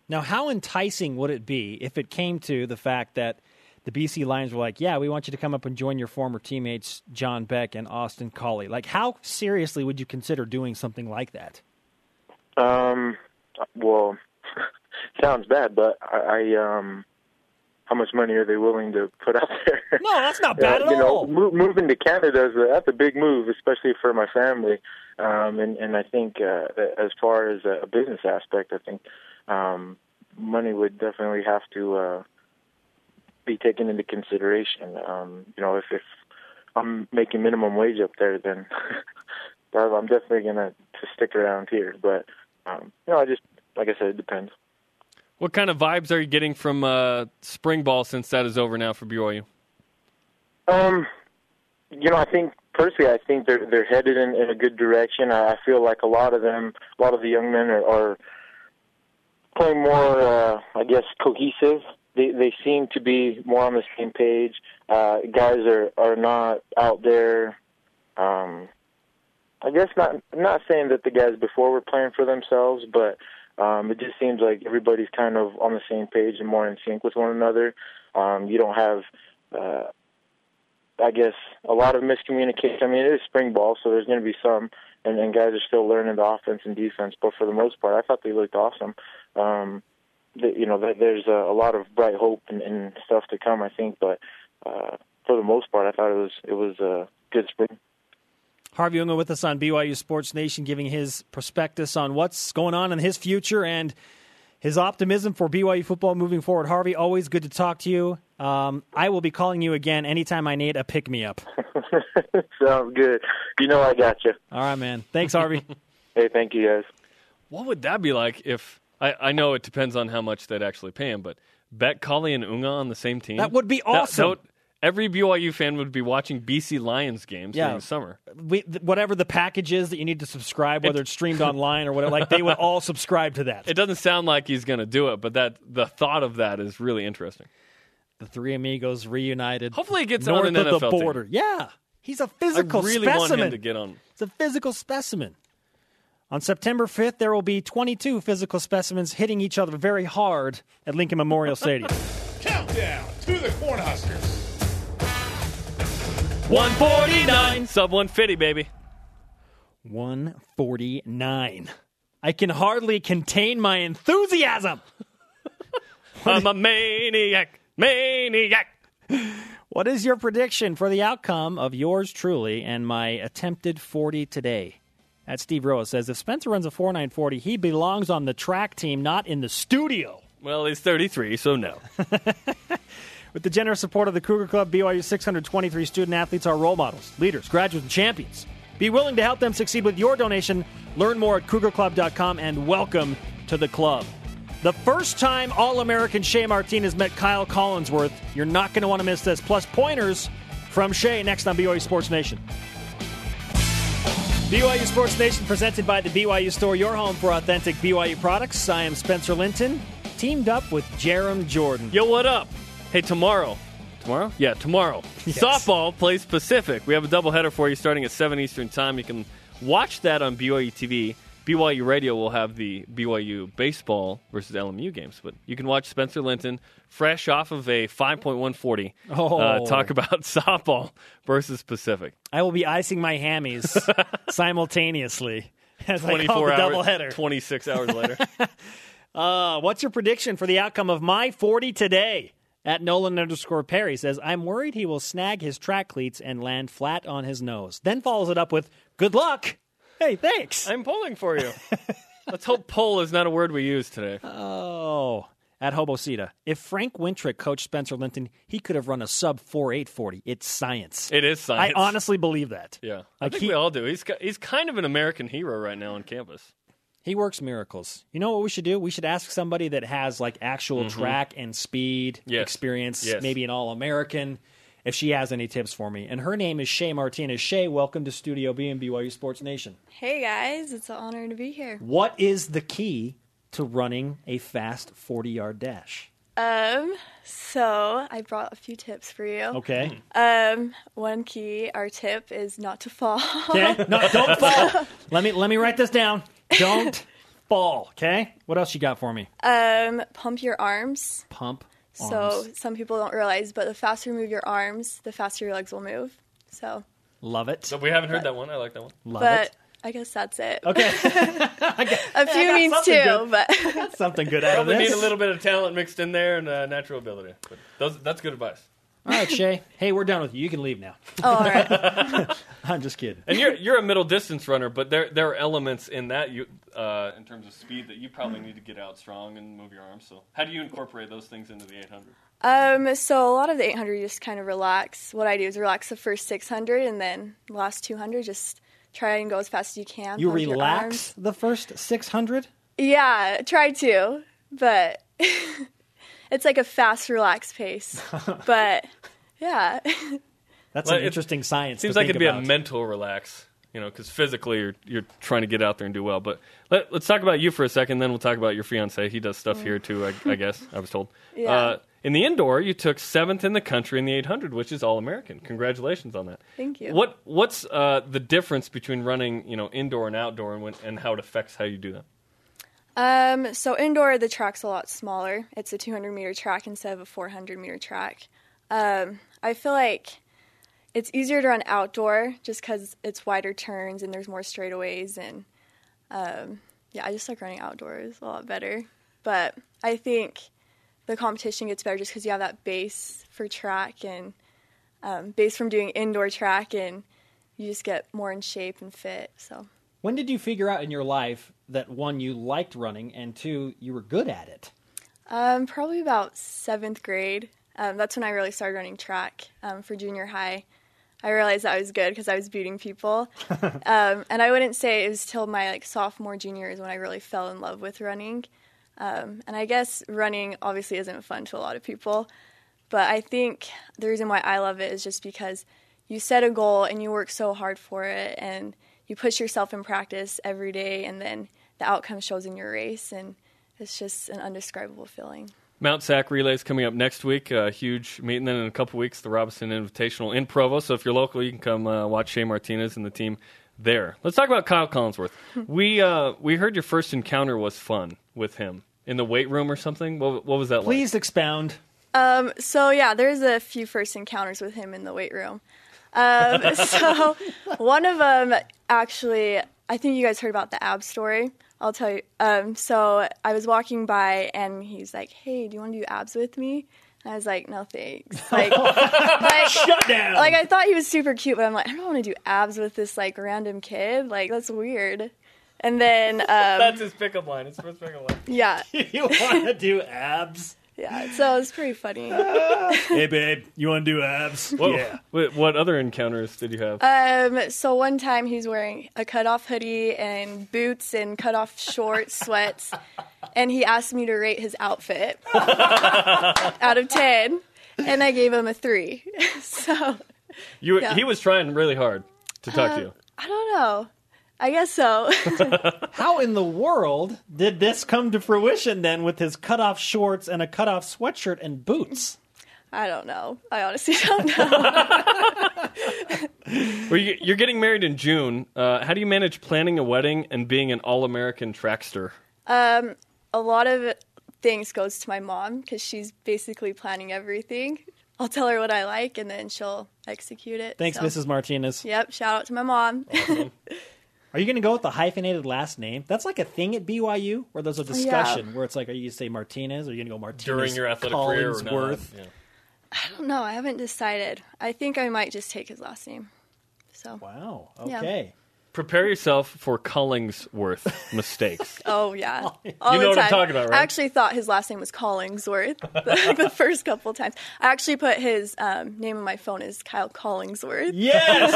Now, how enticing would it be if it came to the fact that the BC Lions were like, "Yeah, we want you to come up and join your former teammates John Beck and Austin Collie." Like, how seriously would you consider doing something like that? Um, well, sounds bad, but I, I um, how much money are they willing to put out there? No, that's not bad Uh, at you know, all. mo- moving to Canada is a, that's a big move, especially for my family. Um, and and I think uh, as far as a business aspect, I think um, money would definitely have to uh, be taken into consideration. Um, you know, if if I'm making minimum wage up there, then I'm definitely gonna to stick around here. But um, you know, I just like I said, it depends. What kind of vibes are you getting from uh, spring ball since that is over now for BYU? Um, you know, I think personally, I think they're they're headed in, in a good direction. I, I feel like a lot of them, a lot of the young men are, are playing more, uh, I guess, cohesive. They they seem to be more on the same page. Uh, guys are are not out there. Um, I guess not not saying that the guys before were playing for themselves, but um, it just seems like everybody's kind of on the same page and more in sync with one another. Um, you don't have uh, I guess a lot of miscommunication. I mean, it is spring ball, so there's going to be some, and, and guys are still learning the offense and defense. But for the most part, I thought they looked awesome. Um, the, you know, that there's a, a lot of bright hope and, and stuff to come. I think, but uh, for the most part, I thought it was it was a good spring. Harvey Unga with us on BYU Sports Nation, giving his prospectus on what's going on in his future and his optimism for BYU football moving forward. Harvey, always good to talk to you. Um, I will be calling you again anytime I need a pick me up. Sounds good. You know, I got you. All right, man. Thanks, Harvey. Hey, thank you guys. What would that be like if I, I know it depends on how much they'd actually pay him, but Beck Collie and Unga on the same team? That would be That- awesome. Every BYU fan would be watching BC Lions games Yeah. during the summer. We, th- whatever the package is that you need to subscribe, whether it's streamed online or whatever, like they would all subscribe to that. It doesn't sound like he's going to do it, but that the thought of that is really interesting. the three amigos reunited. Hopefully, he gets north on an of NFL the team. border. Yeah, he's a I physical really specimen. want him to get on. It's a physical specimen. On September 5th, there will be 22 physical specimens hitting each other very hard at Lincoln Memorial Stadium. Countdown to the Cornhuskers. 149 sub 150, baby. 149. I can hardly contain my enthusiasm. I'm a maniac, maniac. What is your prediction for the outcome of yours truly and my attempted 40 today? At Steve Roa says if Spencer runs a 4940, he belongs on the track team, not in the studio. Well, he's 33, so no. With the generous support of the Cougar Club, BYU 623 student athletes are role models, leaders, graduates, and champions. Be willing to help them succeed with your donation. Learn more at cougarclub.com and welcome to the club. The first time All American Shea Martinez met Kyle Collinsworth, you're not going to want to miss this. Plus, pointers from Shea next on BYU Sports Nation. BYU Sports Nation presented by the BYU Store, your home for authentic BYU products. I am Spencer Linton, teamed up with Jarom Jordan. Yo, what up? Hey, tomorrow. Tomorrow? Yeah, tomorrow. Softball plays Pacific. We have a doubleheader for you starting at 7 Eastern Time. You can watch that on BYU TV. BYU Radio will have the BYU baseball versus LMU games, but you can watch Spencer Linton fresh off of a 5.140 Oh. uh, talk about softball versus Pacific. I will be icing my hammies simultaneously as I call the hours, doubleheader. 26 hours later. Uh, what's your prediction for the outcome of my 40 today? At Nolan underscore Perry says, I'm worried he will snag his track cleats and land flat on his nose. Then follows it up with, Good luck. Hey, thanks. I'm pulling for you. Let's hope pull is not a word we use today. Oh, at Hobosita. If Frank Wintrick coached Spencer Linton, he could have run a sub 4840. It's science. It is science. I honestly believe that. Yeah, I Like think he- we all do. He's he's kind of an American hero right now on campus. He works miracles. You know what we should do? We should ask somebody that has like actual track and speed Mm-hmm. Yes. experience, Yes. maybe an All American, if she has any tips for me. And her name is Shea Martinez. Shea, welcome to Studio B and BYU Sports Nation. Hey guys, it's an honor to be here. What is the key to running a fast 40 yard dash? Um, so I brought a few tips for you. Okay. Um, one key, our tip is not to fall. Okay. No, don't fall. let me let me write this down. Don't fall. Okay. What else you got for me? um, pump your arms. Pump. So some people don't realize, but the faster you move your arms, the faster your legs will move. So, love it. So we haven't heard that one. I like that one. Love but it. I guess that's it. Okay. a few got means something two, good. but Something good out of Probably this. need a little bit of talent mixed in there and uh, natural ability. But those, that's good advice. All right, Shea. Hey, we're done with you. You can leave now. oh, all right. I'm just kidding. And you're you're a middle distance runner, but there there are elements in that you uh, in terms of speed that you probably need to get out strong and move your arms. So how do you incorporate those things into the 800? Um, so a lot of the 800 you just kind of relax. What I do is relax the first 600 and then last 200 just try and go as fast as you can. You relax the first 600? Yeah, try to, but it's like a fast, relaxed pace. but yeah, That's Well, an interesting science. Seems to like think it'd be a mental relax, you know, because physically you're you're trying to get out there and do well. But let, let's talk about you for a second, then we'll talk about your fiance. He does stuff here too, I, I guess. I was told. Yeah. Uh, in the indoor, you took seventh in the country in the 800, which is all American. Congratulations on that. Thank you. What what's uh, the difference between running, you know, indoor and outdoor, and, when, and how it affects how you do that? Um, so indoor, the track's a lot smaller. It's a 200 meter track instead of a 400 meter track. Um, I feel like it's easier to run outdoor just because it's wider turns and there's more straightaways. And um, yeah, I just like running outdoors a lot better. But I think the competition gets better just because you have that base for track and um, base from doing indoor track, and you just get more in shape and fit. So. When did you figure out in your life that one, you liked running, and two, you were good at it? Um, probably about seventh grade. Um, that's when I really started running track um, for junior high. I realized I was good because I was beating people, um, and I wouldn't say it was till my like sophomore junior is when I really fell in love with running. Um, and I guess running obviously isn't fun to a lot of people, but I think the reason why I love it is just because you set a goal and you work so hard for it, and you push yourself in practice every day, and then the outcome shows in your race, and it's just an undescribable feeling. Mount Sac Relay is coming up next week. A huge meet, and then in a couple weeks, the Robison Invitational in Provo. So if you're local, you can come uh, watch Shea Martinez and the team there. Let's talk about Kyle Collinsworth. we uh, we heard your first encounter was fun with him in the weight room or something. What, what was that like? Please expound. Um, so yeah, there's a few first encounters with him in the weight room. Um, so one of them actually, I think you guys heard about the ab story. I'll tell you. Um, so I was walking by and he's like, "Hey, do you want to do abs with me?" And I was like, "No, thanks." Like, like, Shut down. like I thought he was super cute, but I'm like, I don't want to do abs with this like random kid. Like that's weird. And then, um, That's his pickup line. It's his first pickup line. yeah, you want to do abs? Yeah. So it was pretty funny. hey, babe, you want to do abs? What, Yeah. What, what other encounters did you have? Um, so one time he's wearing a cutoff hoodie and boots and cutoff shorts, sweats, and he asked me to rate his outfit out of ten, and I gave him a three. so you, yeah. He was trying really hard to talk to you. I don't know. I guess so. How in the world did this come to fruition then with his cut off shorts and a cut off sweatshirt and boots? I don't know. I honestly don't know. Well, you, you're getting married in June. Uh, how do you manage planning a wedding and being an all-American trackster? Um, a lot of things goes to my mom because she's basically planning everything. I'll tell her what I like, and then she'll execute it. Thanks, so. Mrs. Martinez. Yep. Shout out to my mom. Are you going to go with the hyphenated last name? That's like a thing at BYU where there's a discussion where it's like, are you going to say Martinez or are you going to go Martinez During your athletic career or not? Yeah. I don't know. I haven't decided. I think I might just take his last name. So. Wow. Yeah. Okay. Prepare yourself for Collingsworth mistakes. Oh yeah. All You know the what I'm time. talking about, right? I actually thought his last name was Collingsworth the, the first couple times. I actually put his um, name on my phone as Kyle Collingsworth. Yes.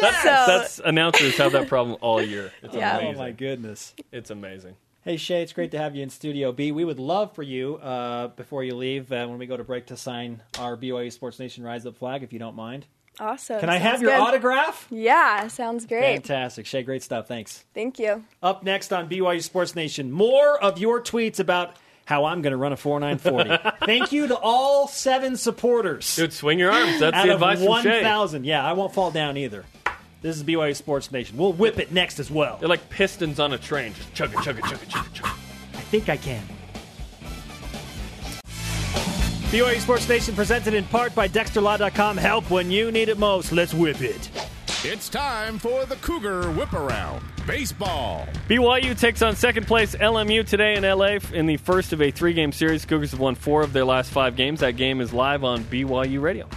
That's, So- that's announcers have that problem all year. It's Yeah. oh my goodness. It's amazing. Hey Shea, it's great to have you in Studio B. We would love for you uh, before you leave uh, when we go to break to sign our BYU Sports Nation Rise Up flag, if you don't mind. Awesome. Can I Sounds have your good. autograph? Yeah, sounds great. Fantastic, Shea. Great stuff. Thanks. Thank you. Up next on BYU Sports Nation, more of your tweets about how I'm going to run a 4940. Thank you to all seven supporters. Dude, swing your arms. That's Out the of advice from Shea. 1,000. Yeah, I won't fall down either. This is BYU Sports Nation. We'll whip it next as well. They're like pistons on a train. Just chug it, chug it, chug it, chug it, chug it. I think I can. BYU Sports Nation presented in part by DexterLaw.com. Help when you need it most. Let's whip it. It's time for the Cougar Whip Around Baseball. BYU takes on second place LMU today in LA in the first of a three game series. Cougars have won four of their last five games. That game is live on BYU Radio.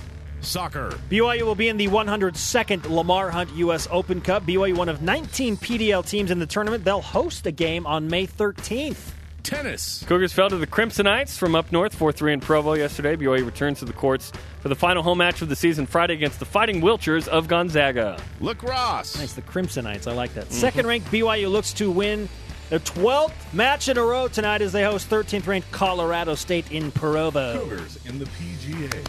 Soccer. BYU will be in the 102nd Lamar Hunt U.S. Open Cup. BYU, one of 19 PDL teams in the tournament, they'll host a game on May 13th. Tennis. Cougars fell to the Crimsonites from up north 4 3 in Provo yesterday. BYU returns to the courts for the final home match of the season Friday against the Fighting Wilchers of Gonzaga. Look Ross. Nice, the Crimsonites. I like that. Mm-hmm. Second ranked BYU looks to win their 12th match in a row tonight as they host 13th ranked Colorado State in Provo. Cougars in the PGA.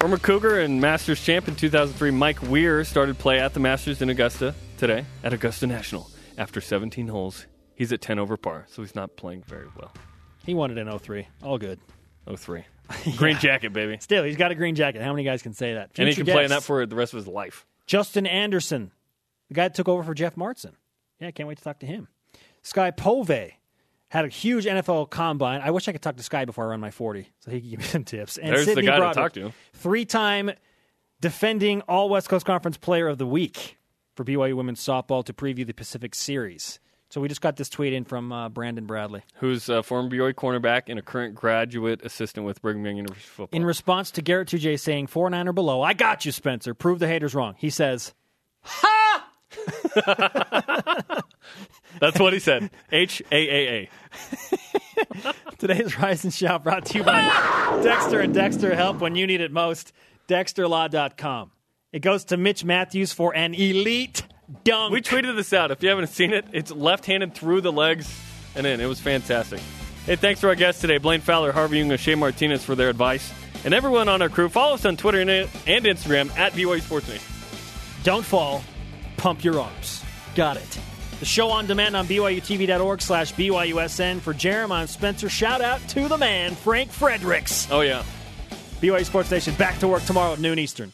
Former Cougar and Masters champ in 2003, Mike Weir started play at the Masters in Augusta today at Augusta National. After 17 holes, he's at 10 over par, so he's not playing very well. He wanted an in 03. All good. 03. Green jacket, baby. Still, he's got a green jacket. How many guys can say that? and he Future can play in that for the rest of his life. Justin Anderson, the guy that took over for Jeff Martson. Yeah, can't wait to talk to him. Sky Pove had a huge NFL combine. I wish I could talk to Sky before I run my 40 so he could give me some tips. And There's the Sydney guy to talk to. Three time defending All West Coast Conference Player of the Week for BYU women's softball to preview the Pacific Series. So we just got this tweet in from uh, Brandon Bradley. Who's a former BYU cornerback and a current graduate assistant with Brigham Young University football. In response to Garrett Tujague saying 4 9 or below, I got you, Spencer. Prove the haters wrong. He says, "Ha!" That's what he said. H A A A. Today's Rise and Shout brought to you by Dexter and Dexter Help when you need it most. DexterLaw.com. It goes to Mitch Matthews for an elite dunk. We tweeted this out. If you haven't seen it, it's left handed through the legs and in. It was fantastic. Hey, thanks to our guests today, Blaine Fowler, Harvey Unga, and Shea Martinez for their advice. And everyone on our crew, follow us on Twitter and and Instagram at BYU Sports Nation. Don't fall. Pump your arms. Got it. The show on demand on BYUTV.org slash BYUSN. For Jeremiah and Spencer, shout out to the man, Frank Fredericks. Oh, yeah. BYU Sports Nation back to work tomorrow at noon Eastern.